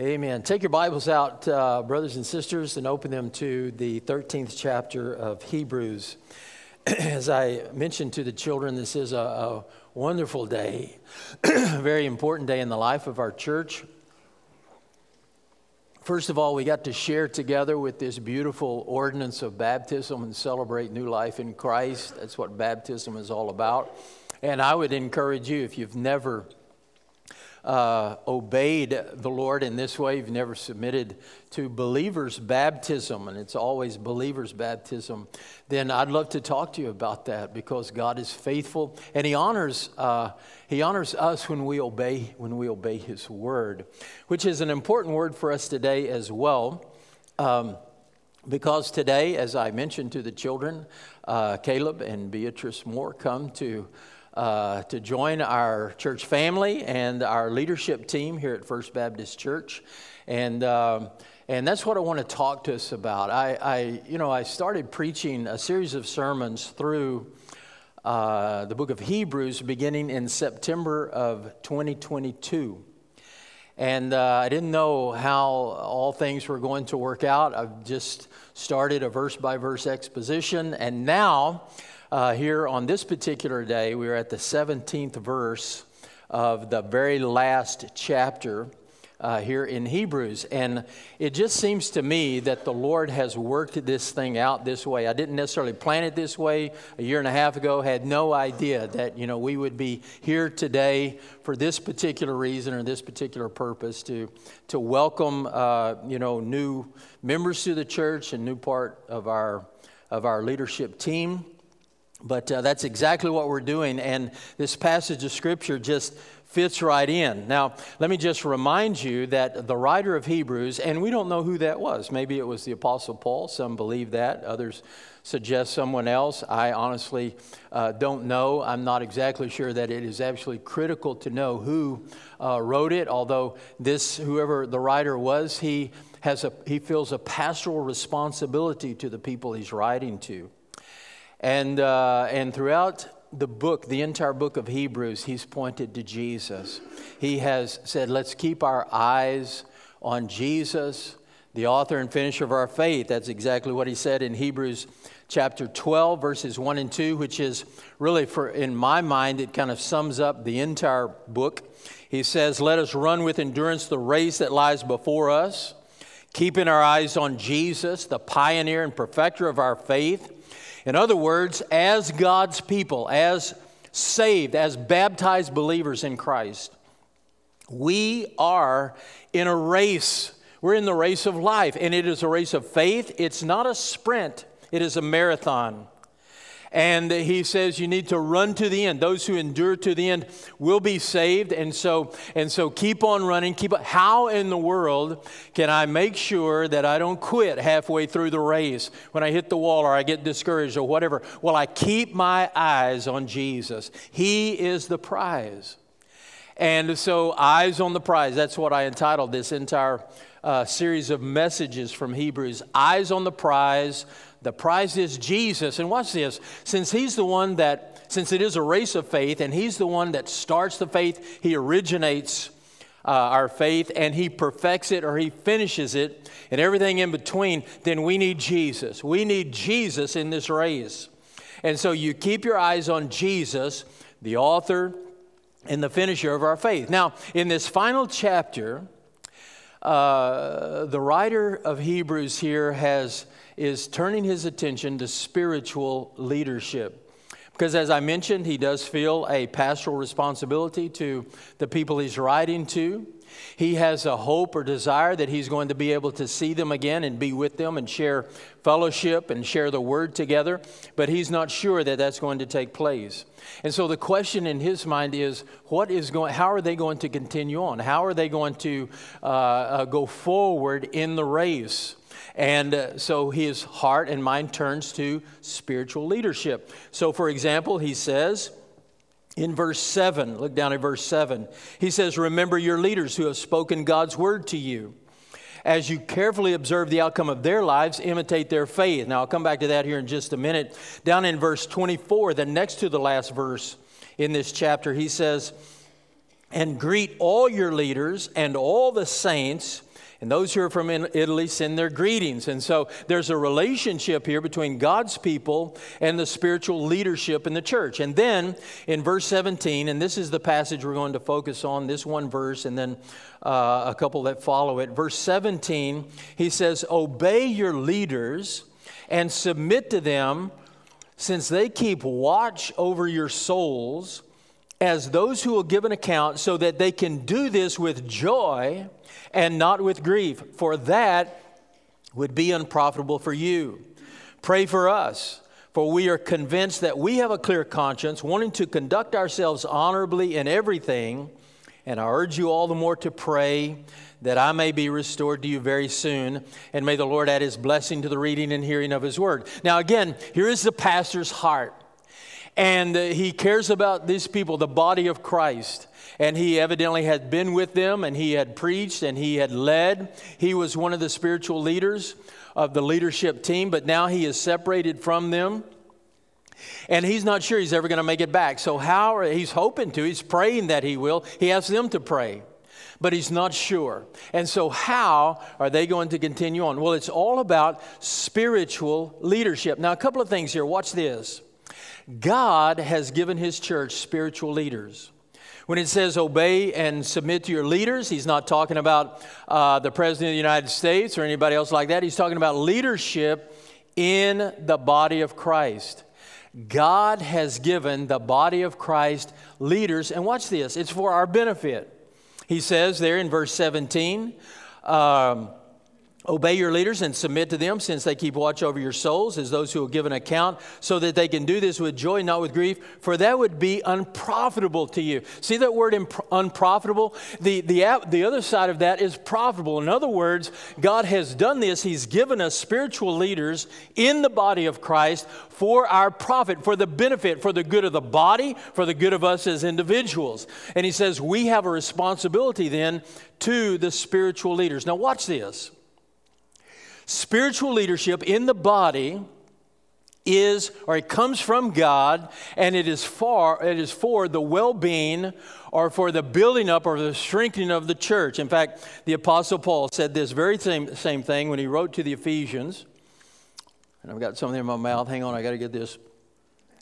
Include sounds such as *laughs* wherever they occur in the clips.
Amen. Take your Bibles out, uh, brothers and sisters, and open them to the 13th chapter of Hebrews. *clears throat* As I mentioned to the children, this is a, a wonderful day, *clears throat* a very important day in the life of our church. First of all, we got to share together with this beautiful ordinance of baptism and celebrate new life in Christ. That's what baptism is all about. And I would encourage you, if you've never uh, obeyed the Lord in this way, you've never submitted to believers' baptism, and it's always believers' baptism, then I'd love to talk to you about that because God is faithful and He honors uh, He honors us when we obey when we obey His word, which is an important word for us today as well. Um, because today, as I mentioned to the children, uh, Kaleb and Beatrice Moore come to uh, to join our church family and our leadership team here at First Baptist Church. And, um, and that's what I want to talk to us about. I, I, you know, I started preaching a series of sermons through uh, the book of Hebrews beginning in September of 2022. And uh, I didn't know how all things were going to work out. I've just started a verse by verse exposition. And now uh, here on this particular day, we are at the 17th verse of the very last chapter uh, here in Hebrews. And it just seems to me that the Lord has worked this thing out this way. I didn't necessarily plan it this way a year and a half ago, had no idea that, you know, we would be here today for this particular reason or this particular purpose to, to welcome, uh, you know, new members to the church and new part of our, of our leadership team. But uh, that's exactly what we're doing, and this passage of Scripture just fits right in. Now, let me just remind you that the writer of Hebrews, and we don't know who that was. Maybe it was the Apostle Paul. Some believe that, others suggest someone else. I honestly uh, don't know. I'm not exactly sure that it is actually critical to know who uh, wrote it, although this, whoever the writer was, he, has a, he feels a pastoral responsibility to the people he's writing to. And, uh, and throughout the book, the entire book of Hebrews, he's pointed to Jesus. He has said, let's keep our eyes on Jesus, the author and finisher of our faith. That's exactly what he said in Hebrews chapter 12, verses 1 and 2, which is really, for in my mind, it kind of sums up the entire book. He says, Let us run with endurance the race that lies before us, keeping our eyes on Jesus, the pioneer and perfecter of our faith in other words, as God's people, as saved, as baptized believers in Christ, we are in a race. We're in the race of life, and it is a race of faith. It's not a sprint, it is a marathon. And he says you need to run to the end. Those who endure to the end will be saved. And so, and so keep on running. Keep how in the world can I make sure that I don't quit halfway through the race when I hit the wall or I get discouraged or whatever? Well, I keep my eyes on Jesus. He is the prize. And so, eyes on the prize. That's what I entitled this entire uh, series of messages from Hebrews. Eyes on the prize the prize is Jesus. And watch this since He's the one that, since it is a race of faith, and He's the one that starts the faith, He originates uh, our faith and He perfects it or He finishes it, and everything in between, then we need Jesus. We need Jesus in this race. And so you keep your eyes on Jesus, the author and the finisher of our faith. Now, in this final chapter, uh, the writer of Hebrews here has is turning his attention to spiritual leadership. Because as I mentioned, he does feel a pastoral responsibility to the people he's writing to. He has a hope or desire that he's going to be able to see them again and be with them and share fellowship and share the word together, but he's not sure that that's going to take place. And so the question in his mind is what is going how are they going to continue on? How are they going to uh, uh, go forward in the race? And uh, so his heart and mind turns to spiritual leadership. So, for example, he says in verse 7, look down at verse 7, he says, Remember your leaders who have spoken God's word to you. As you carefully observe the outcome of their lives, imitate their faith. Now, I'll come back to that here in just a minute. Down in verse 24, the next to the last verse in this chapter, he says, And greet all your leaders and all the saints And those who are from Italy send their greetings. And so there's a relationship here between God's people and the spiritual leadership in the church. And then in verse 17, and this is the passage we're going to focus on, this one verse, and then uh, a couple that follow it. Verse 17, he says, Obey your leaders and submit to them, since they keep watch over your souls as those who will give an account, so that they can do this with joy and not with grief, for that would be unprofitable for you. Pray for us, for we are convinced that we have a clear conscience, wanting to conduct ourselves honorably in everything. And I urge you all the more to pray that I may be restored to you very soon. And may the Lord add his blessing to the reading and hearing of his word. Now, again, here is the pastor's heart. And uh, he cares about these people, the body of Christ and he evidently had been with them and he had preached and he had led. He was one of the spiritual leaders of the leadership team, but now he is separated from them. And he's not sure he's ever going to make it back. So, how he's hoping to, he's praying that he will. He asks them to pray, but he's not sure. And so, how are they going to continue on? Well, it's all about spiritual leadership. Now, a couple of things here. Watch this God has given his church spiritual leaders. When it says obey and submit to your leaders, he's not talking about uh, the President of the United States or anybody else like that. He's talking about leadership in the body of Christ. God has given the body of Christ leaders, and watch this, it's for our benefit. He says there in verse 17, um, Obey your leaders and submit to them, since they keep watch over your souls as those who will give an account, so that they can do this with joy, not with grief, for that would be unprofitable to you. See that word imp- unprofitable? The, the, the other side of that is profitable. In other words, God has done this. He's given us spiritual leaders in the body of Christ for our profit, for the benefit, for the good of the body, for the good of us as individuals. And He says we have a responsibility then to the spiritual leaders. Now, watch this. Spiritual leadership in the body is or it comes from God and it is for it is for the well-being or for the building up or the strengthening of the church. In fact, the apostle Paul said this very same, same thing when he wrote to the Ephesians. And I've got something in my mouth. Hang on, I got to get this.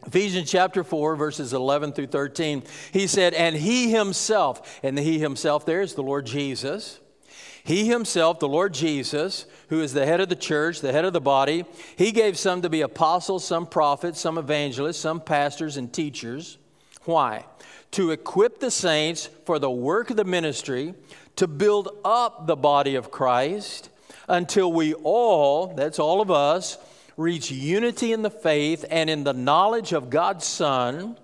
Ephesians chapter 4, verses 11 through 13. He said, And he himself, and he himself there is the Lord Jesus. He himself, the Lord Jesus, who is the head of the church, the head of the body, he gave some to be apostles, some prophets, some evangelists, some pastors and teachers. Why? To equip the saints for the work of the ministry, to build up the body of Christ until we all, that's all of us, reach unity in the faith and in the knowledge of God's Son,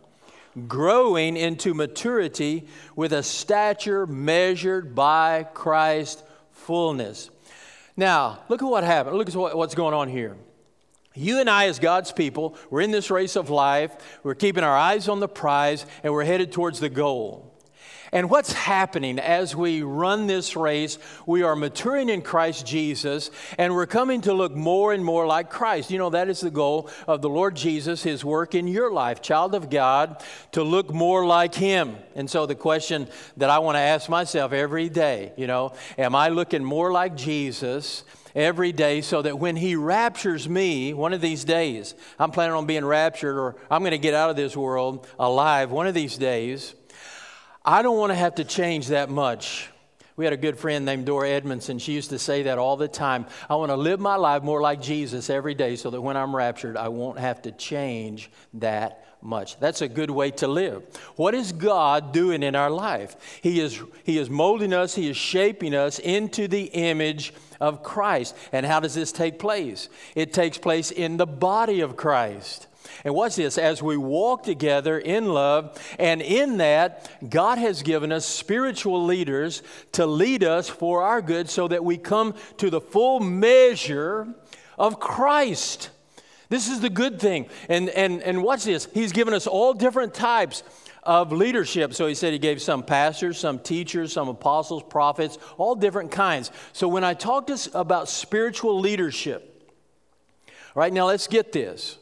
growing into maturity with a stature measured by Christ fullness. Now, look at what happened. Look at what's going on here. You and I, as God's people, we're in this race of life. We're keeping our eyes on the prize, and we're headed towards the goal. And what's happening as we run this race? We are maturing in Christ Jesus and we're coming to look more and more like Christ. You know, that is the goal of the Lord Jesus, his work in your life, child of God, to look more like him. And so the question that I want to ask myself every day, you know, am I looking more like Jesus? every day so that when he raptures me one of these days, I'm planning on being raptured or I'm going to get out of this world alive one of these days. I don't want to have to change that much. We had a good friend named Dora Edmondson. She used to say that all the time. I want to live my life more like Jesus every day so that when I'm raptured, I won't have to change that much. That's a good way to live. What is God doing in our life? He is, he is molding us, He is shaping us into the image of Christ. And how does this take place? It takes place in the body of Christ. And watch this as we walk together in love, and in that, God has given us spiritual leaders to lead us for our good so that we come to the full measure of Christ. This is the good thing. And, and, and watch this. He's given us all different types of leadership. So he said he gave some pastors, some teachers, some apostles, prophets, all different kinds. So when I talk to about spiritual leadership, right now let's get this.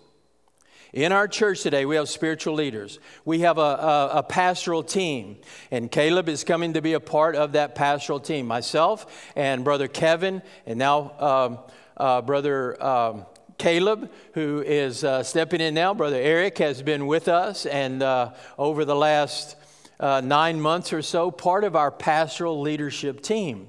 In our church today, we have spiritual leaders. We have a, a, a, pastoral team, and Kaleb is coming to be a part of that pastoral team. Myself and Brother Kevin, and now um, uh, Brother um, Kaleb, who is uh, stepping in now. Brother Eric has been with us, and uh, over the last uh, nine months or so, part of our pastoral leadership team.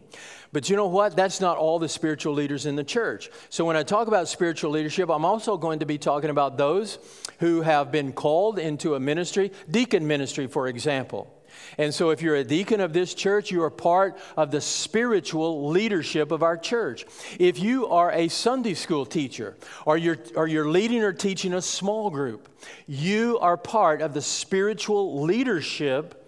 But you know what? That's not all the spiritual leaders in the church. So when I talk about spiritual leadership, I'm also going to be talking about those who have been called into a ministry, deacon ministry, for example. And so, if you're a deacon of this church, you are part of the spiritual leadership of our church. If you are a Sunday school teacher or you're, or you're leading or teaching a small group, you are part of the spiritual leadership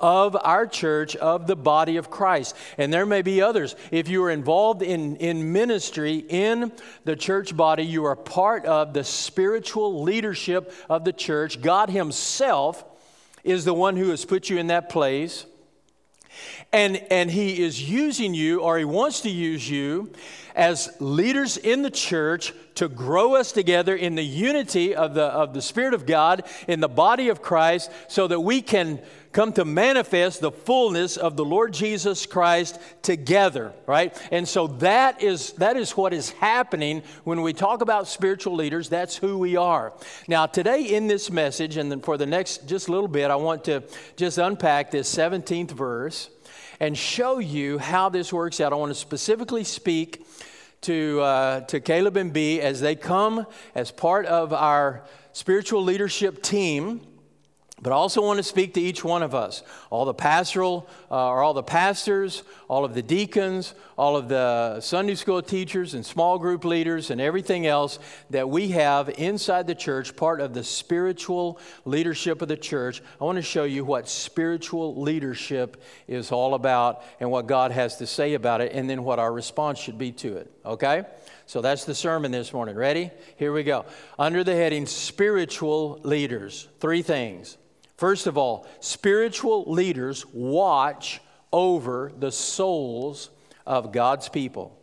of our church, of the body of Christ. And there may be others. If you are involved in, in ministry in the church body, you are part of the spiritual leadership of the church. God Himself is the one who has put you in that place. And, and He is using you, or He wants to use you, as leaders in the church to grow us together in the unity of the, of the Spirit of God in the body of Christ so that we can come to manifest the fullness of the Lord Jesus Christ together, right? And so that is that is what is happening when we talk about spiritual leaders. That's who we are. Now, today in this message, and then for the next just little bit, I want to just unpack this 17th verse and show you how this works out. I want to specifically speak to, uh, to Kaleb and B as they come as part of our spiritual leadership team but I also want to speak to each one of us, all the pastoral, uh, or all the pastors, all of the deacons, all of the Sunday school teachers and small group leaders, and everything else that we have inside the church, part of the spiritual leadership of the church. I want to show you what spiritual leadership is all about and what God has to say about it, and then what our response should be to it. Okay? So that's the sermon this morning. Ready? Here we go. Under the heading Spiritual Leaders, three things. First of all, spiritual leaders watch over the souls of God's people.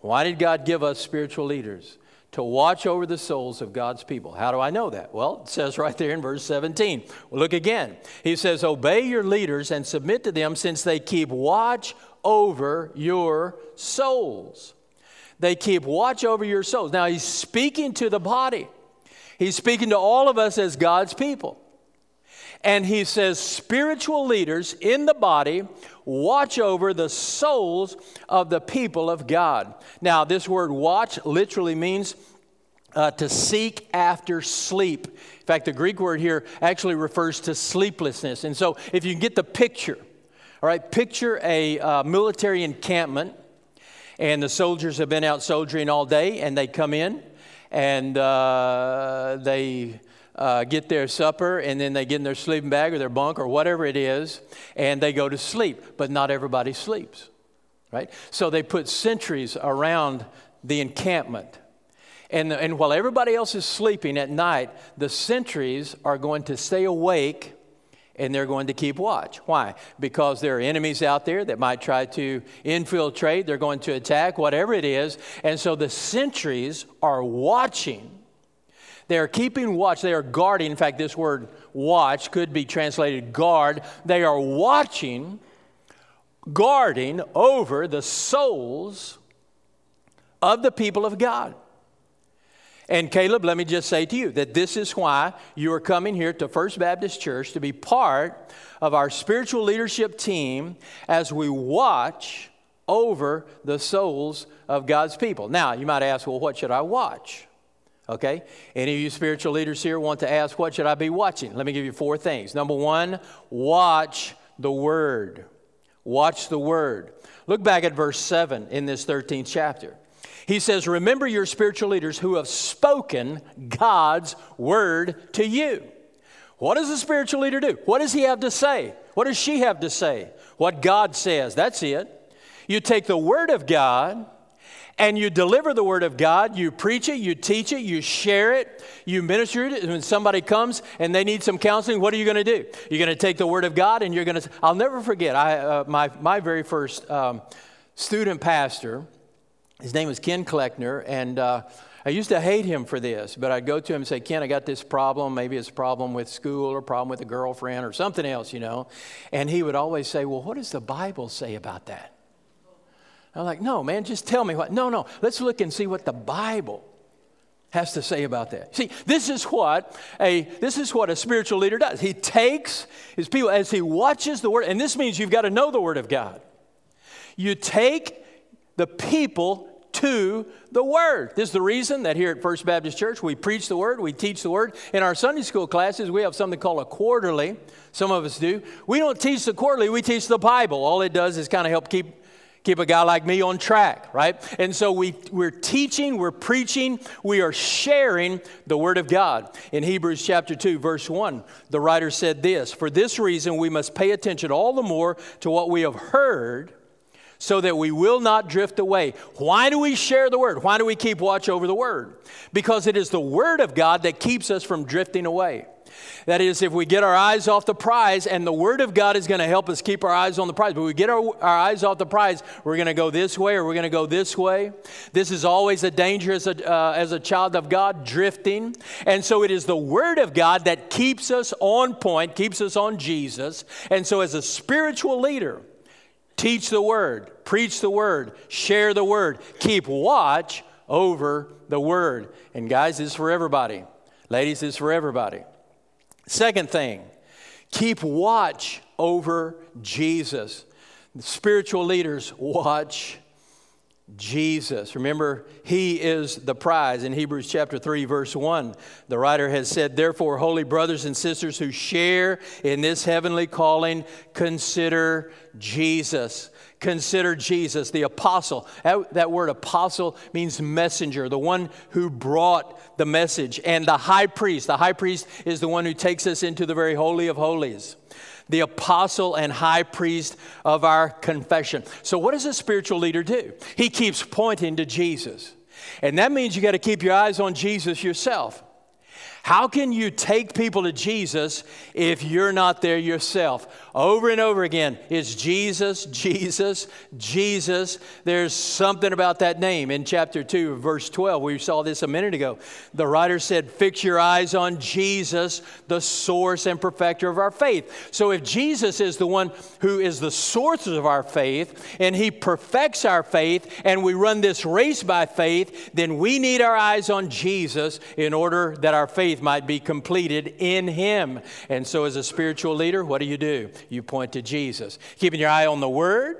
Why did God give us spiritual leaders? To watch over the souls of God's people. How do I know that? Well, it says *laughs* right there in verse 17. Well, look again. He says, Obey your leaders and submit to them since they keep watch over your souls. They keep watch over your souls. Now, he's speaking to the body, he's speaking to all of us as God's people. And he says, spiritual leaders in the body watch over the souls of the people of God. Now, this word watch literally means uh, to seek after sleep. In fact, the Greek word here actually refers to sleeplessness. And so, if you can get the picture, all right, picture a uh, military encampment, and the soldiers have been out soldiering all day, and they come in and uh, they uh, get their supper and then they get in their sleeping bag or their bunk or whatever it is and they go to sleep. But not everybody sleeps, right? So they put sentries around the encampment. And, and while everybody else is sleeping at night, the sentries are going to stay awake and they're going to keep watch. Why? Because there are enemies out there that might try to infiltrate, they're going to attack, whatever it is. And so the sentries are watching they are keeping watch. They are guarding. In fact, this word watch could be translated guard. They are watching, guarding over the souls of the people of God. And Kaleb, let me just say to you that this is why you are coming here to First Baptist Church to be part of our spiritual leadership team as we watch over the souls of God's people. Now, you might ask, well, what should I watch? Okay? Any of you spiritual leaders here want to ask, what should I be watching? Let me give you four things. Number one, watch the Word. Watch the Word. Look back at verse 7 in this 13th chapter. He says, Remember your spiritual leaders who have spoken God's Word to you. What does a spiritual leader do? What does he have to say? What does she have to say? What God says. That's it. You take the Word of God and you deliver the word of God, you preach it, you teach it, you share it, you minister it. And when somebody comes and they need some counseling, what are you going to do? You're going to take the word of God and you're going to. I'll never forget. I uh, my my very first um, student pastor. His name was Ken Kleckner, and. Uh, I used to hate him for this, but I'd go to him and say, Ken, I got this problem. Maybe it's a problem with school or a problem with a girlfriend or something else, you know. And he would always say, Well, what does the Bible say about that? I'm like, No, man, just tell me what. No, no, let's look and see what the Bible has to say about that. See, this is what a this is what a spiritual leader does. He takes his people as he watches the word, and this means you've got to know the word of God. You take the people to the Word. This is the reason that here at First Baptist Church we preach the Word, we teach the Word. In our Sunday school classes, we have something called a quarterly. Some of us do. We don't teach the quarterly, we teach the Bible. All it does is kind of help keep keep a guy like me on track, right? And so we, we're teaching, we're preaching, we are sharing the Word of God. In Hebrews chapter 2, verse 1, the writer said this For this reason, we must pay attention all the more to what we have heard so that we will not drift away. Why do we share the word? Why do we keep watch over the word? Because it is the word of God that keeps us from drifting away. That is, if we get our eyes off the prize, and the Word of God is going to help us keep our eyes on the prize, but we get our, our eyes off the prize, we're going to go this way or we're going to go this way. This is always a danger as a, uh, as a child of God, drifting. And so it is the Word of God that keeps us on point, keeps us on Jesus. And so, as a spiritual leader, Teach the word, preach the word, share the word, keep watch over the word. And guys, this is for everybody. Ladies, this is for everybody. Second thing, keep watch over Jesus. spiritual leaders watch Jesus. Remember, He is the prize. In Hebrews chapter 3, verse 1, the writer has said, Therefore, holy brothers and sisters who share in this heavenly calling, consider Jesus. Consider Jesus, the apostle. That, that word apostle means messenger, the one who brought the message. And the high priest, the high priest is the one who takes us into the very holy of holies the apostle and high priest of our confession. So, what does a spiritual leader do? He keeps pointing to Jesus. And that means you got to keep your eyes on Jesus yourself. How can you take people to Jesus if you're not there yourself? Over and over again, it's Jesus, Jesus, Jesus. There's something about that name. In chapter 2, verse 12, we saw this a minute ago. The writer said, Fix your eyes on Jesus, the source and perfecter of our faith. So if Jesus is the one who is the source of our faith and he perfects our faith and we run this race by faith, then we need our eyes on Jesus in order that our faith faith might be completed in Him. And so, as a spiritual leader, what do you do? You point to Jesus, keeping your eye on the Word,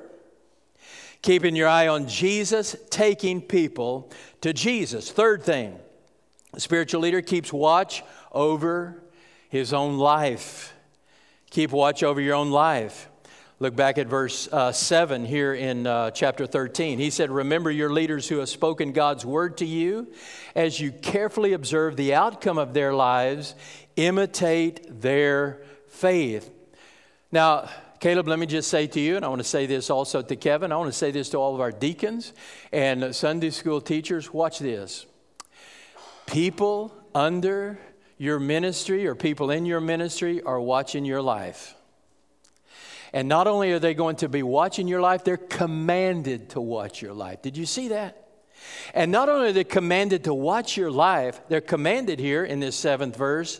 keeping your eye on Jesus, taking people to Jesus. Third thing, a spiritual leader keeps watch over his own life. Keep watch over your own life. Look back at verse uh, 7 here in uh, chapter 13. He said, Remember your leaders who have spoken God's word to you. As you carefully observe the outcome of their lives, imitate their faith. Now, Kaleb, let me just say to you, and I want to say this also to Kevin, I want to say this to all of our deacons and Sunday school teachers watch this. People under your ministry or people in your ministry are watching your life. And not only are they going to be watching your life, they're commanded to watch your life. Did you see that? And not only are they commanded to watch your life, they're commanded here in this seventh verse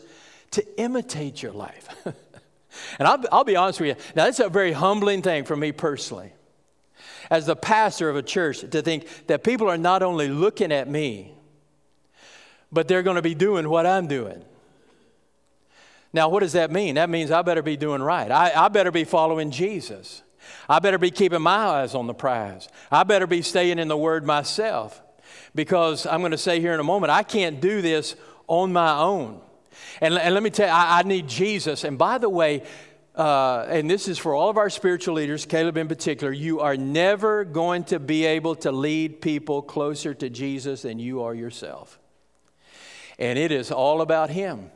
to imitate your life. *laughs* and I'll, I'll be honest with you, now that's a very humbling thing for me personally. As the pastor of a church, to think that people are not only looking at me, but they're going to be doing what I'm doing. Now, what does that mean? That means I better be doing right. I, I better be following Jesus. I better be keeping my eyes on the prize. I better be staying in the Word myself because I'm going to say here in a moment, I can't do this on my own. And, and let me tell you, I, I need Jesus. And by the way, uh, and this is for all of our spiritual leaders, Kaleb in particular, you are never going to be able to lead people closer to Jesus than you are yourself. And it is all about Him.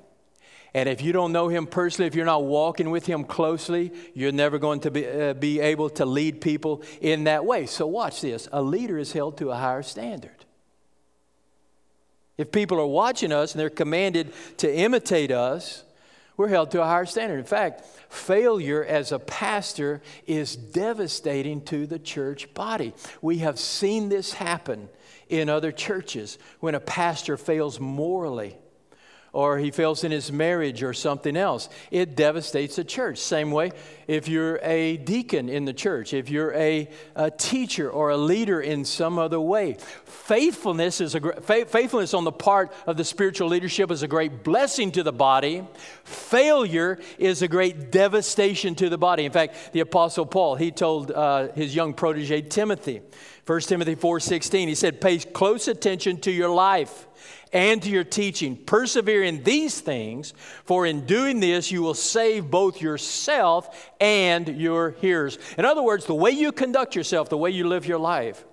And if you don't know him personally, if you're not walking with him closely, you're never going to be, uh, be able to lead people in that way. So, watch this a leader is held to a higher standard. If people are watching us and they're commanded to imitate us, we're held to a higher standard. In fact, failure as a pastor is devastating to the church body. We have seen this happen in other churches when a pastor fails morally or he fails in his marriage or something else. It devastates the church. Same way, if you're a deacon in the church, if you're a, a teacher or a leader in some other way, faithfulness is a faithfulness on the part of the spiritual leadership is a great blessing to the body. Failure is a great devastation to the body. In fact, the apostle Paul he told uh, his young protege Timothy, 1 Timothy 4:16, he said, "Pay close attention to your life." and to your teaching. Persevere in these things, for in doing this, you will save both yourself and your hearers. In other words, the way you conduct yourself, the way you live your life,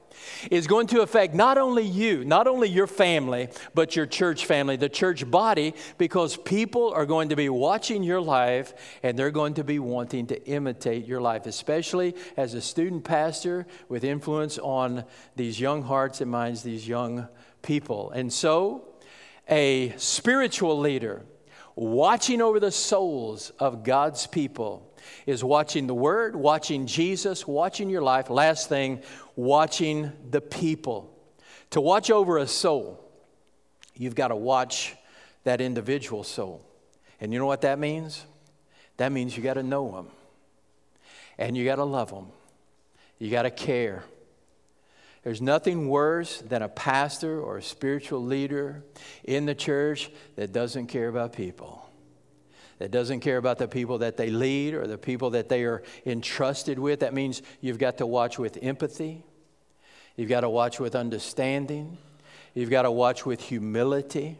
is going to affect not only you, not only your family, but your church family, the church body, because people are going to be watching your life and they're going to be wanting to imitate your life, especially as a student pastor with influence on these young hearts and minds, these young people. And so, a spiritual leader watching over the souls of God's people is watching the Word, watching Jesus, watching your life. Last thing, watching the people. To watch over a soul, you've got to watch that individual soul. And you know what that means? That means you got to know them. And you got to love them. You got to care. There's nothing worse than a pastor or a spiritual leader in the church that doesn't care about people, that doesn't care about the people that they lead or the people that they are entrusted with. That means you've got to watch with empathy, you've got to watch with understanding, you've got to watch with humility.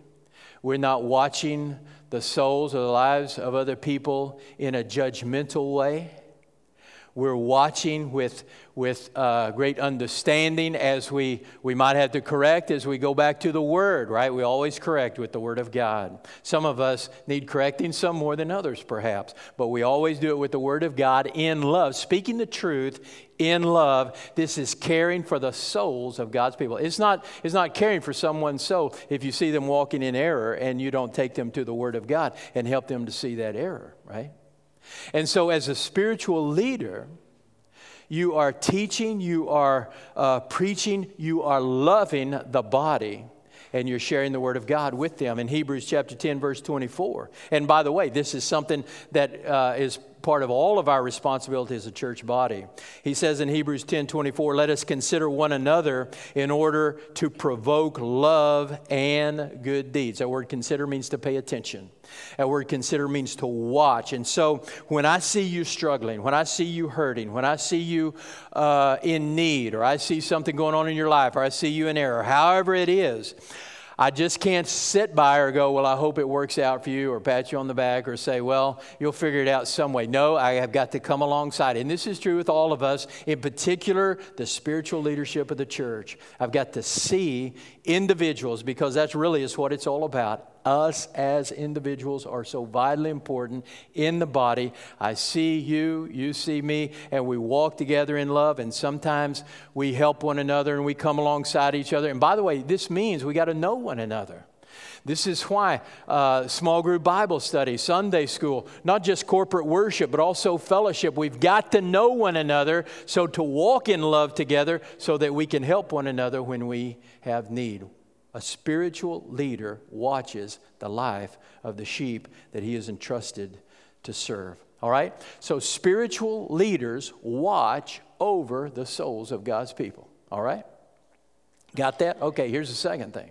We're not watching the souls or the lives of other people in a judgmental way. We're watching with, with uh, great understanding as we, we might have to correct as we go back to the Word, right? We always correct with the Word of God. Some of us need correcting, some more than others, perhaps, but we always do it with the Word of God in love, speaking the truth in love. This is caring for the souls of God's people. It's not, it's not caring for someone's soul if you see them walking in error and you don't take them to the Word of God and help them to see that error, right? And so, as a spiritual leader, you are teaching, you are uh, preaching, you are loving the body, and you're sharing the Word of God with them in Hebrews chapter 10, verse 24. And by the way, this is something that uh, is part of all of our responsibility as a church body. He says in Hebrews 10 24, let us consider one another in order to provoke love and good deeds. That word consider means to pay attention. That word consider means to watch. And so when I see you struggling, when I see you hurting, when I see you uh, in need, or I see something going on in your life, or I see you in error, however it is, I just can't sit by or go, Well, I hope it works out for you, or pat you on the back, or say, Well, you'll figure it out some way. No, I have got to come alongside. And this is true with all of us, in particular, the spiritual leadership of the church. I've got to see individuals because that's really is what it's all about us as individuals are so vitally important in the body. I see you, you see me, and we walk together in love, and sometimes we help one another and we come alongside each other. And by the way, this means we got to know one another. This is why uh, small group Bible study, Sunday school, not just corporate worship, but also fellowship. We've got to know one another so to walk in love together so that we can help one another when we have need. A spiritual leader watches the life of the sheep that he is entrusted to serve. All right? So, spiritual leaders watch over the souls of God's people. All right? Got that? Okay, here's the second thing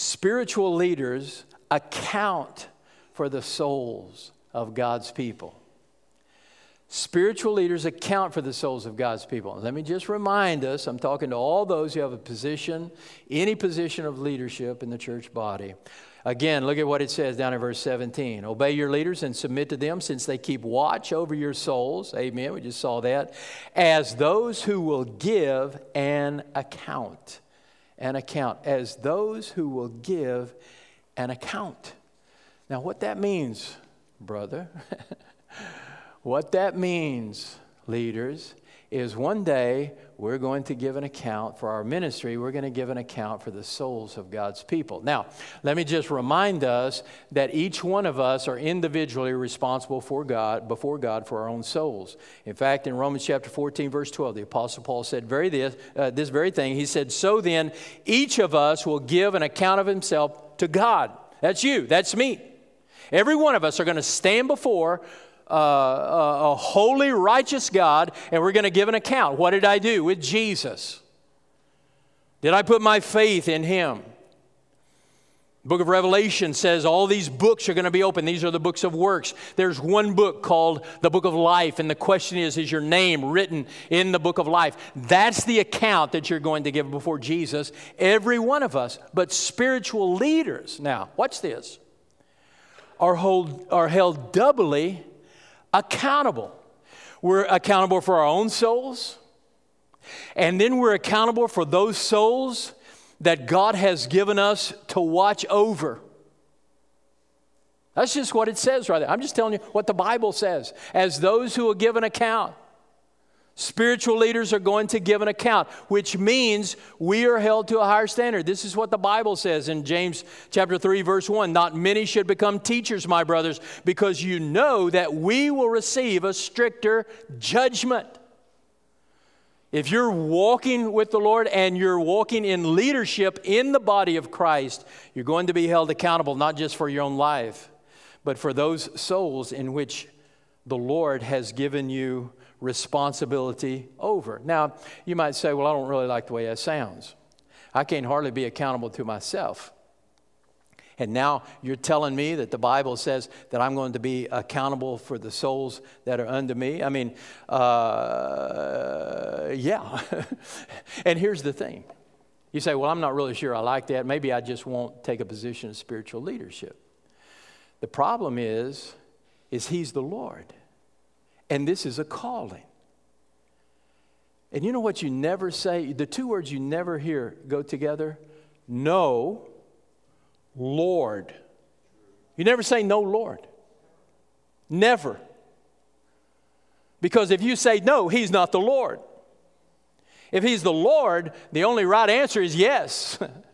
spiritual leaders account for the souls of God's people. Spiritual leaders account for the souls of God's people. Let me just remind us I'm talking to all those who have a position, any position of leadership in the church body. Again, look at what it says down in verse 17. Obey your leaders and submit to them since they keep watch over your souls. Amen. We just saw that. As those who will give an account. An account. As those who will give an account. Now, what that means, brother. *laughs* What that means, leaders, is one day we're going to give an account for our ministry. We're going to give an account for the souls of God's people. Now, let me just remind us that each one of us are individually responsible for God before God for our own souls. In fact, in Romans chapter 14, verse 12, the Apostle Paul said very this, uh, this very thing. He said, "So then, each of us will give an account of himself to God." That's you. That's me. Every one of us are going to stand before uh, a, a holy, righteous God, and we're going to give an account. What did I do with Jesus? Did I put my faith in Him? Book of Revelation says all these books are going to be open. These are the books of works. There's one book called the book of life, and the question is Is your name written in the book of life? That's the account that you're going to give before Jesus, every one of us. But spiritual leaders, now, watch this, are, hold, are held doubly accountable. We're accountable for our own souls, and then we're accountable for those souls that God has given us to watch over. That's just what it says right there. I'm just telling you what the Bible says. As those who will give an account, Spiritual leaders are going to give an account, which means we are held to a higher standard. This is what the Bible says in James chapter 3 verse 1. Not many should become teachers, my brothers, because you know that we will receive a stricter judgment. If you're walking with the Lord and you're walking in leadership in the body of Christ, you're going to be held accountable not just for your own life, but for those souls in which the Lord has given you responsibility over. Now, you might say, well, I don't really like the way that sounds. I can't hardly be accountable to myself. And now you're telling me that the Bible says that I'm going to be accountable for the souls that are under me. I mean, uh, yeah. *laughs* and here's the thing you say, well, I'm not really sure I like that. Maybe I just won't take a position of spiritual leadership. The problem is, is he's the Lord. And this is a calling. And you know what you never say? The two words you never hear go together no, Lord. You never say no, Lord. Never. Because if you say no, He's not the Lord. If He's the Lord, the only right answer is yes. *laughs*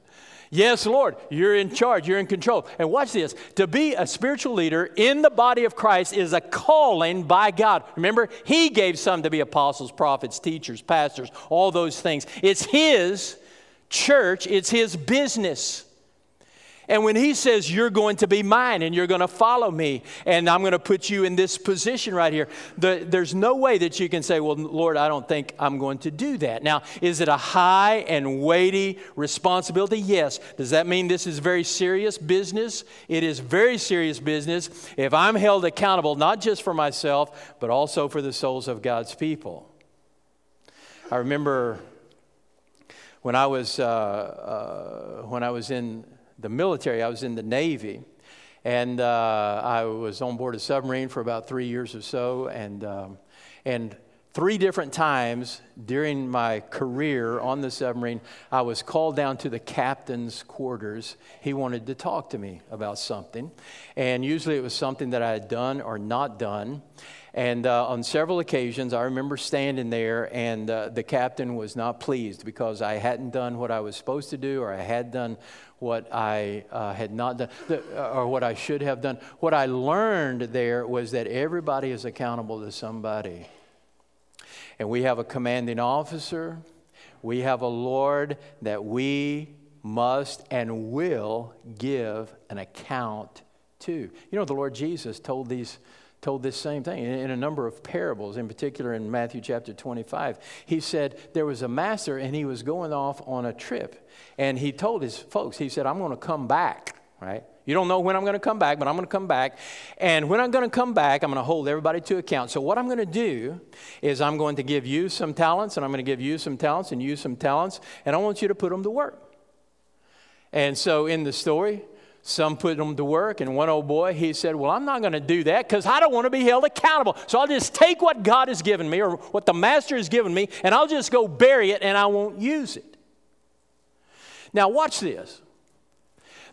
Yes, Lord, you're in charge, you're in control. And watch this to be a spiritual leader in the body of Christ is a calling by God. Remember, He gave some to be apostles, prophets, teachers, pastors, all those things. It's His church, it's His business. And when he says, You're going to be mine and you're going to follow me, and I'm going to put you in this position right here, the, there's no way that you can say, Well, Lord, I don't think I'm going to do that. Now, is it a high and weighty responsibility? Yes. Does that mean this is very serious business? It is very serious business if I'm held accountable, not just for myself, but also for the souls of God's people. I remember when I was, uh, uh, when I was in the military. I was in the Navy. And uh, I was on board a submarine for about three years or so. And, um, and three different times during my career on the submarine, I was called down to the captain's quarters. He wanted to talk to me about something. And usually it was something that I had done or not done. And uh, on several occasions, I remember standing there, and uh, the captain was not pleased because I hadn't done what I was supposed to do, or I had done what I uh, had not done, or what I should have done. What I learned there was that everybody is accountable to somebody. And we have a commanding officer, we have a Lord that we must and will give an account to. You know, the Lord Jesus told these told this same thing in, a number of parables, in particular in Matthew chapter 25. He said there was a master and he was going off on a trip. And he told his folks, he said, I'm going to come back, right? You don't know when I'm going to come back, but I'm going to come back. And when I'm going to come back, I'm going to hold everybody to account. So, what I'm going to do is I'm going to give you some talents, and I'm going to give you some talents, and you some talents, and I want you to put them to work. And so, in the story, some put them to work, and one old boy, he said, Well, I'm not going to do that because I don't want to be held accountable. So I'll just take what God has given me or what the master has given me, and I'll just go bury it and I won't use it. Now, watch this.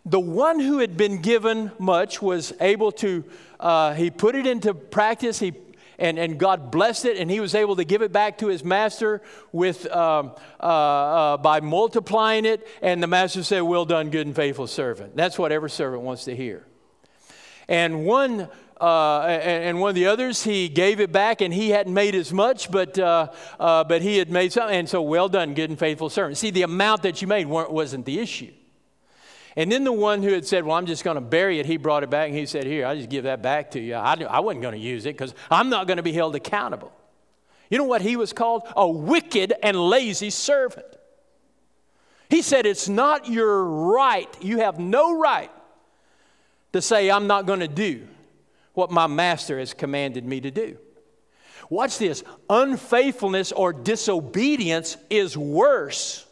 The one who had been given much was able to, uh, he put it into practice, he, and, and God blessed it, and he was able to give it back to his master with, um, uh, uh, by multiplying it. And the master said, Well done, good and faithful servant. That's what every servant wants to hear. And one, uh, and one of the others, he gave it back, and he hadn't made as much, but, uh, uh, but he had made something. And so, well done, good and faithful servant. See, the amount that you made wasn't the issue. And then the one who had said, Well, I'm just going to bury it, he brought it back and he said, Here, I just give that back to you. I, I wasn't going to use it because I'm not going to be held accountable. You know what he was called? A wicked and lazy servant. He said, It's not your right. You have no right to say, I'm not going to do what my master has commanded me to do. Watch this unfaithfulness or disobedience is worse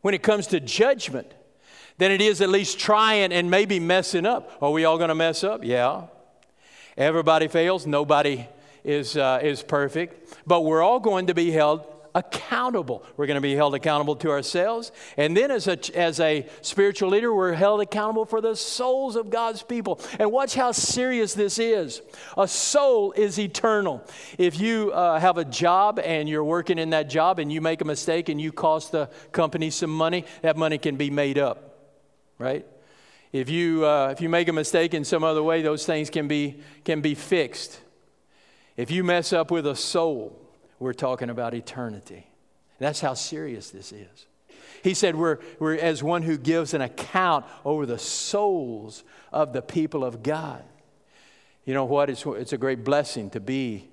when it comes to judgment than it is at least trying and maybe messing up. Are we all going to mess up? Yeah. Everybody fails. Nobody is, uh, is perfect. But we're all going to be held accountable. We're going to be held accountable to ourselves. And then, as a, as a spiritual leader, we're held accountable for the souls of God's people. And watch how serious this is. A soul is eternal. If you uh, have a job and you're working in that job and you make a mistake and you cost the company some money, that money can be made up right? If you, uh, if you make a mistake in some other way, those things can be, can be fixed. If you mess up with a soul, we're talking about eternity. That's how serious this is. He said, we're, we're as one who gives an account over the souls of the people of God. You know what? It's, it's a great blessing to be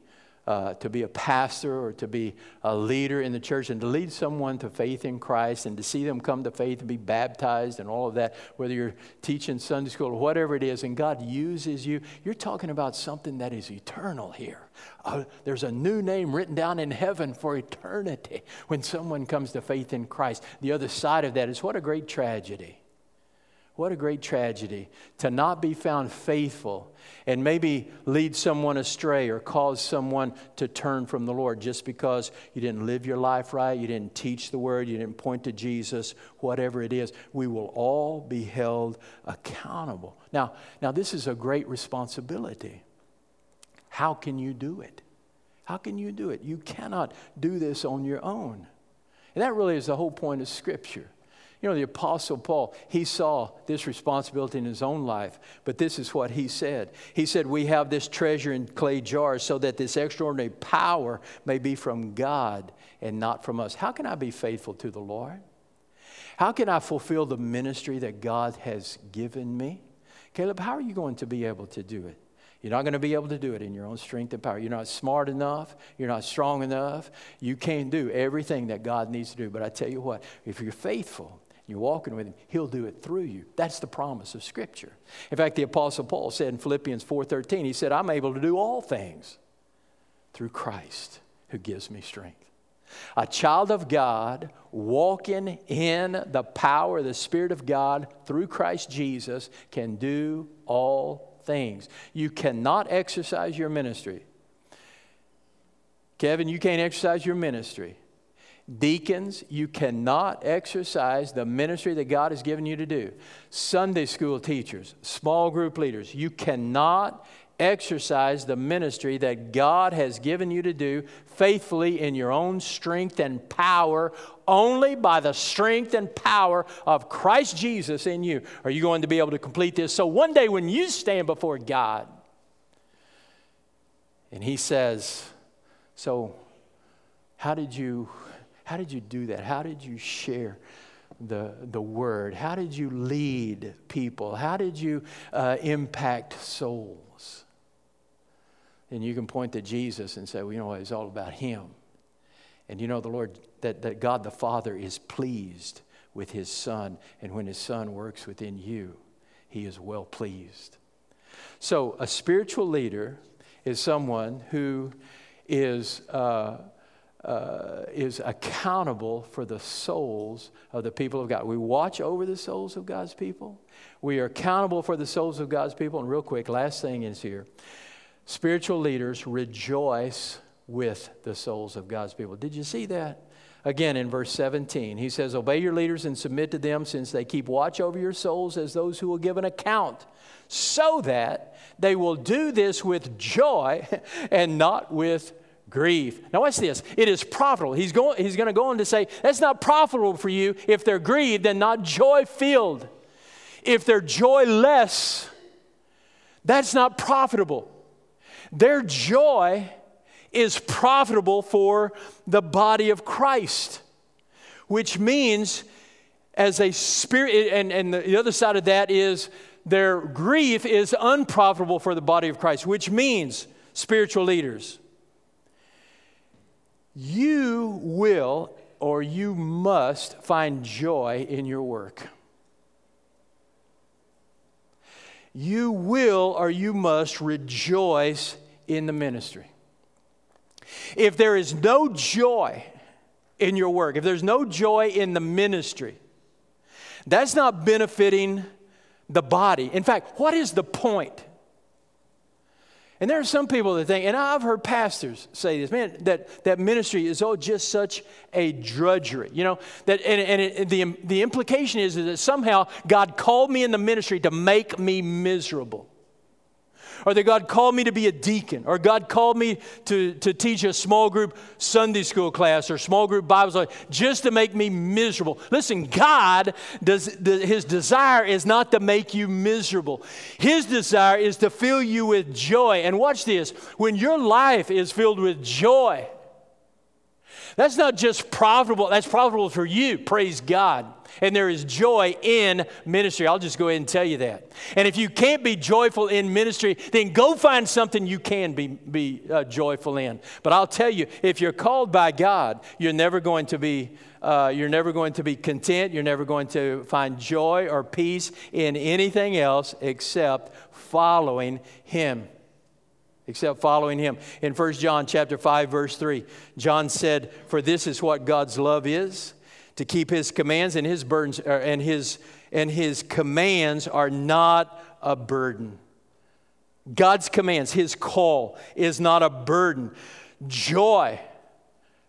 uh, to be a pastor or to be a leader in the church and to lead someone to faith in Christ and to see them come to faith and be baptized and all of that, whether you're teaching Sunday school or whatever it is, and God uses you, you're talking about something that is eternal here. Uh, there's a new name written down in heaven for eternity when someone comes to faith in Christ. The other side of that is what a great tragedy what a great tragedy to not be found faithful and maybe lead someone astray or cause someone to turn from the Lord just because you didn't live your life right, you didn't teach the word, you didn't point to Jesus, whatever it is. We will all be held accountable. Now, now this is a great responsibility. How can you do it? How can you do it? You cannot do this on your own. And that really is the whole point of Scripture. You know, the Apostle Paul, he saw this responsibility in his own life, but this is what he said. He said, We have this treasure in clay jars so that this extraordinary power may be from God and not from us. How can I be faithful to the Lord? How can I fulfill the ministry that God has given me? Kaleb, how are you going to be able to do it? You're not going to be able to do it in your own strength and power. You're not smart enough. You're not strong enough. You can't do everything that God needs to do. But I tell you what, if you're faithful, you're walking with him, he'll do it through you. That's the promise of Scripture. In fact, the Apostle Paul said in Philippians 4:13, he said, I'm able to do all things through Christ who gives me strength. A child of God walking in the power of the Spirit of God through Christ Jesus can do all things. You cannot exercise your ministry. Kevin, you can't exercise your ministry Deacons, you cannot exercise the ministry that God has given you to do. Sunday school teachers, small group leaders, you cannot exercise the ministry that God has given you to do faithfully in your own strength and power. Only by the strength and power of Christ Jesus in you are you going to be able to complete this. So one day when you stand before God and He says, So, how did you how did you do that? How did you share the, the word? How did you lead people? How did you uh, impact souls? And you can point to Jesus and say, well, you know, it's all about Him. And you know, the Lord, that, that God the Father is pleased with His Son. And when His Son works within you, He is well pleased. So, a spiritual leader is someone who is. Uh, uh, is accountable for the souls of the people of God. We watch over the souls of God's people. We are accountable for the souls of God's people. And real quick, last thing is here spiritual leaders rejoice with the souls of God's people. Did you see that? again in verse 17. He says, Obey your leaders and submit to them, since they keep watch over your souls as those who will give an account, so that they will do this with joy *laughs* and not with grief. Now, watch this. It is profitable. He's going, he's going to go on to say, That's not profitable for you if they're grieved and not joy filled. If they're joyless, that's not profitable. Their joy is profitable for the body of Christ, which means, as a spirit, and, and the other side of that is their grief is unprofitable for the body of Christ, which means, spiritual leaders, you will or you must find joy in your work. You will or you must rejoice in the ministry. If there is no joy in your work, if there's no joy in the ministry, that's not benefiting the body. In fact, what is the point? And there are some people that think, and I've heard pastors say this, man, that, that ministry is oh just such a drudgery. You know, that and, and it, the, the implication is that somehow God called me in the ministry to make me miserable or that God called me to be a deacon, or God called me to, to teach a small group Sunday school class or small group Bible study just to make me miserable. Listen, God does his desire is not to make you miserable. His desire is to fill you with joy. And watch this, when your life is filled with joy, that's not just profitable, that's profitable for you, praise God and there is joy in ministry. I'll just go ahead and tell you that. And if you can't be joyful in ministry, then go find something you can be, be uh, joyful in. But I'll tell you, if you're called by God, you're never going to be. Uh, you're never going to be content. You're never going to find joy or peace in anything else except following Him except following him. In 1 John chapter 5 verse 3, John said, "For this is what God's love is, to keep his commands and his burdens uh, and his and his commands are not a burden. God's commands, his call is not a burden. Joy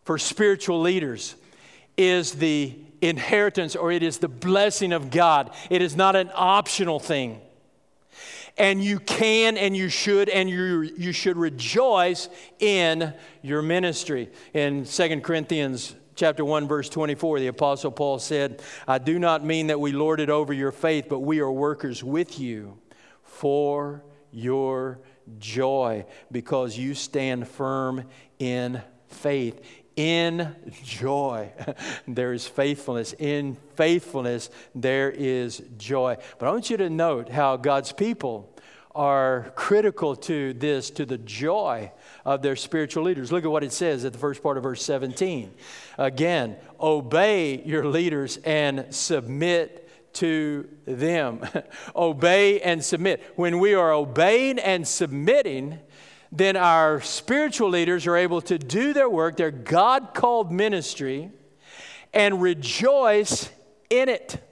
for spiritual leaders is the inheritance or it is the blessing of God. It is not an optional thing. And you can and you should and you, you should rejoice in your ministry. In 2 Corinthians chapter 1 verse 24 the apostle paul said i do not mean that we lord it over your faith but we are workers with you for your joy because you stand firm in faith in joy *laughs* there is faithfulness in faithfulness there is joy but i want you to note how god's people are critical to this, to the joy of their spiritual leaders. Look at what it says at the first part of verse 17. Again, obey your leaders and submit to them. *laughs* obey and submit. When we are obeying and submitting, then our spiritual leaders are able to do their work, their God called ministry, and rejoice in it.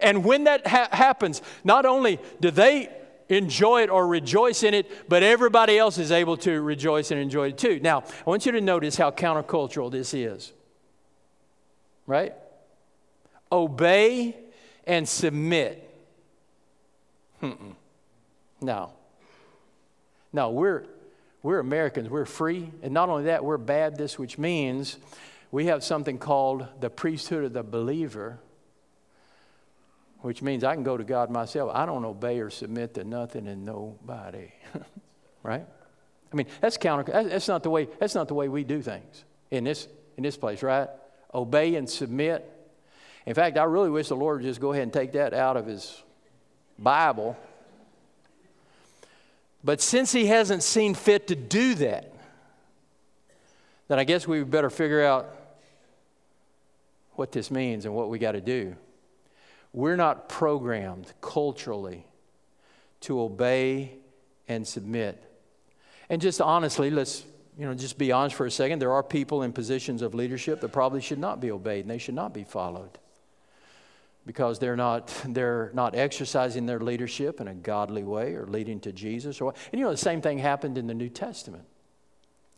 And when that ha- happens, not only do they enjoy it or rejoice in it, but everybody else is able to rejoice and enjoy it too. Now, I want you to notice how countercultural this is. Right? Obey and submit. Mm-mm. No. No, we're, we're Americans. We're free. And not only that, we're Baptists, which means we have something called the priesthood of the believer which means I can go to God myself. I don't obey or submit to nothing and nobody. *laughs* right? I mean, that's counter that's not the way that's not the way we do things in this in this place, right? Obey and submit. In fact, I really wish the Lord would just go ahead and take that out of his Bible. But since he hasn't seen fit to do that, then I guess we better figure out what this means and what we got to do. We're not programmed culturally to obey and submit. And just honestly, let's you know, just be honest for a second. There are people in positions of leadership that probably should not be obeyed and they should not be followed because they're not they're not exercising their leadership in a godly way or leading to Jesus or and you know the same thing happened in the New Testament.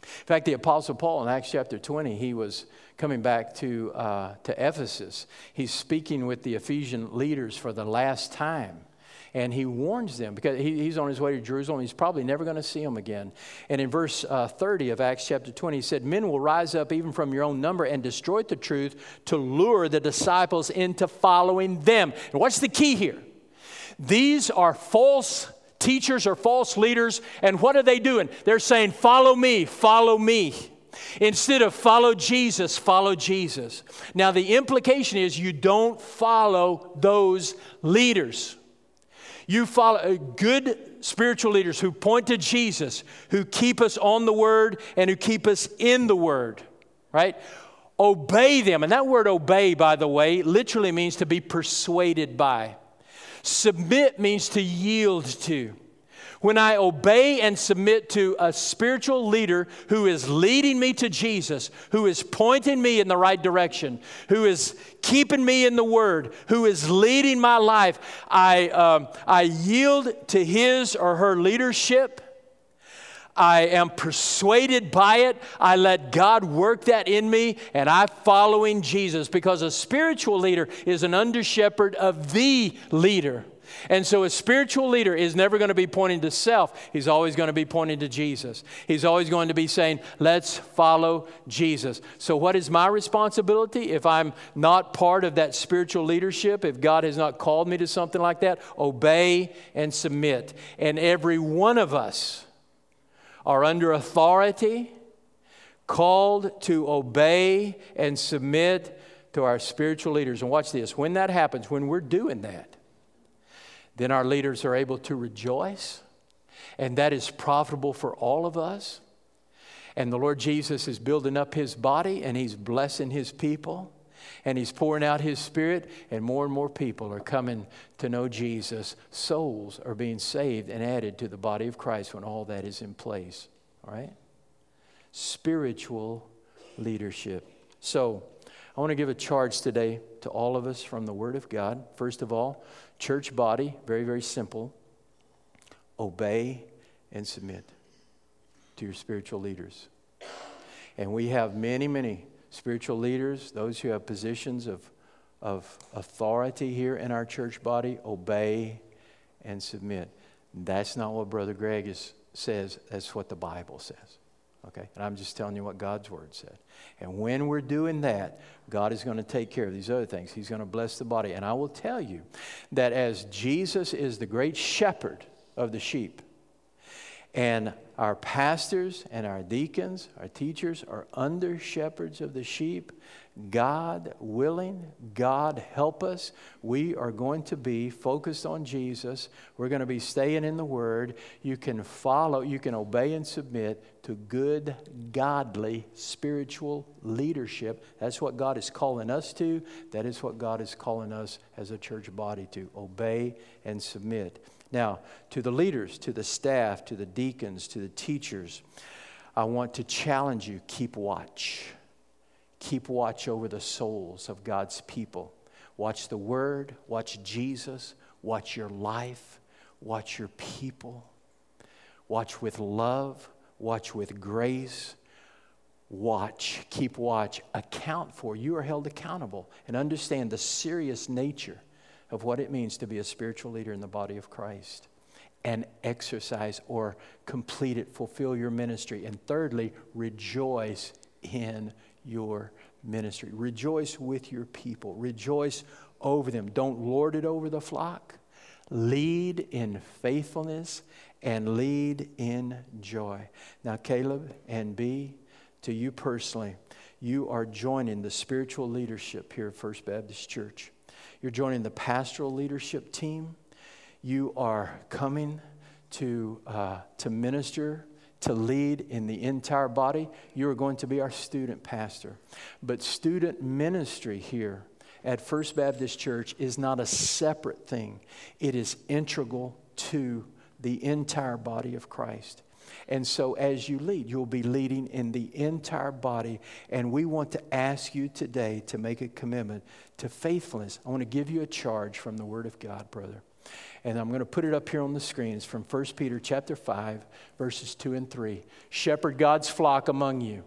In fact, the Apostle Paul in Acts chapter 20, he was coming back to, uh, to Ephesus. He's speaking with the Ephesian leaders for the last time. And he warns them because he, he's on his way to Jerusalem. He's probably never going to see them again. And in verse uh, 30 of Acts chapter 20, he said, Men will rise up even from your own number and destroy the truth to lure the disciples into following them. And what's the key here? These are false teachers or false leaders. And what are they doing? They're saying, Follow me, follow me. Instead of follow Jesus, follow Jesus. Now, the implication is you don't follow those leaders. You follow uh, good spiritual leaders who point to Jesus, who keep us on the Word and who keep us in the Word, right? Obey them. And that word obey, by the way, literally means to be persuaded by. Submit means to yield to. When I obey and submit to a spiritual leader who is leading me to Jesus, who is pointing me in the right direction, who is keeping me in the Word, who is leading my life, I, um, I yield to his or her leadership. I am persuaded by it. I let God work that in me, and I'm following Jesus because a spiritual leader is an under shepherd of the leader. And so a spiritual leader is never going to be pointing to self. He's always going to be pointing to Jesus. He's always going to be saying, let's follow Jesus. So, what is my responsibility if I'm not part of that spiritual leadership, if God has not called me to something like that? Obey and submit. And every one of us are under authority, called to obey and submit to our spiritual leaders. And watch this when that happens, when we're doing that, then our leaders are able to rejoice, and that is profitable for all of us. And the Lord Jesus is building up his body and he's blessing his people and he's pouring out his spirit, and more and more people are coming to know Jesus. Souls are being saved and added to the body of Christ when all that is in place. All right? Spiritual leadership. So, I want to give a charge today to all of us from the Word of God. First of all, church body, very, very simple. Obey and submit to your spiritual leaders. And we have many, many spiritual leaders, those who have positions of, of authority here in our church body. Obey and submit. That's not what Brother Greg is, says, that's what the Bible says. Okay? And I'm just telling you what God's word said. And when we're doing that, God is going to take care of these other things. He's going to bless the body. And I will tell you that as Jesus is the great shepherd of the sheep, and our pastors and our deacons, our teachers are under shepherds of the sheep. God willing, God help us. We are going to be focused on Jesus. We're going to be staying in the Word. You can follow, you can obey and submit to good, godly, spiritual leadership. That's what God is calling us to. That is what God is calling us as a church body to obey and submit. Now, to the leaders, to the staff, to the deacons, to the teachers, I want to challenge you keep watch. Keep watch over the souls of God's people. Watch the Word, watch Jesus, watch your life, watch your people. Watch with love, watch with grace. Watch, keep watch, account for. You are held accountable and understand the serious nature of what it means to be a spiritual leader in the body of Christ and exercise or complete it, fulfill your ministry. And thirdly, rejoice in your ministry. Rejoice with your people, rejoice over them. Don't lord it over the flock. Lead in faithfulness and lead in joy. Now, Kaleb and B, to you personally, you are joining the spiritual leadership here at First Baptist Church. You're joining the pastoral leadership team. You are coming to, uh, to minister, to lead in the entire body. You are going to be our student pastor. But student ministry here at First Baptist Church is not a separate thing, it is integral to the entire body of Christ. And so, as you lead, you'll be leading in the entire body. And we want to ask you today to make a commitment to faithfulness. I want to give you a charge from the Word of God, brother. And I'm going to put it up here on the screen. It's from 1 Peter chapter 5, verses 2 and 3. Shepherd God's flock among you,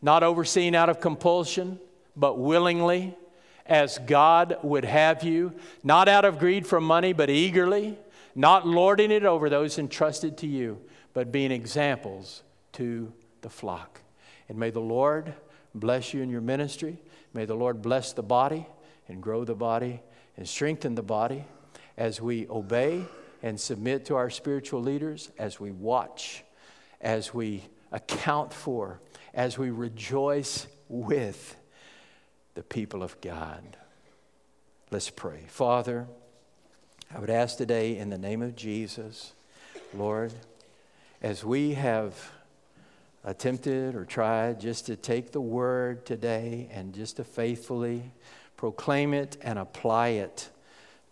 not overseen out of compulsion, but willingly, as God would have you, not out of greed for money, but eagerly, not lording it over those entrusted to you, but being examples to the flock. And may the Lord bless you in your ministry. May the Lord bless the body and grow the body and strengthen the body as we obey and submit to our spiritual leaders, as we watch, as we account for, as we rejoice with the people of God. Let's pray. Father, I would ask today in the name of Jesus, Lord, as we have attempted or tried just to take the word today and just to faithfully proclaim it and apply it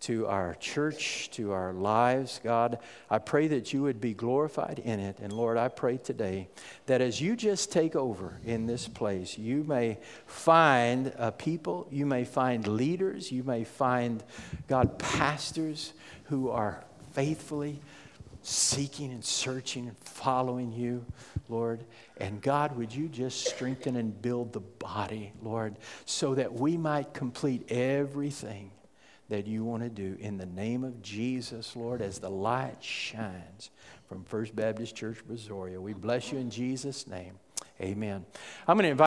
to our church, to our lives, God. I pray that you would be glorified in it. And Lord, I pray today that as you just take over in this place, you may find a people, you may find leaders, you may find, God, pastors who are faithfully seeking and searching and following you, Lord. And God, would you just strengthen and build the body, Lord, so that we might complete everything that you want to do in the name of Jesus, Lord, as the light shines from First Baptist Church, Brazoria. We bless you in Jesus' name. Amen. I'm going to invite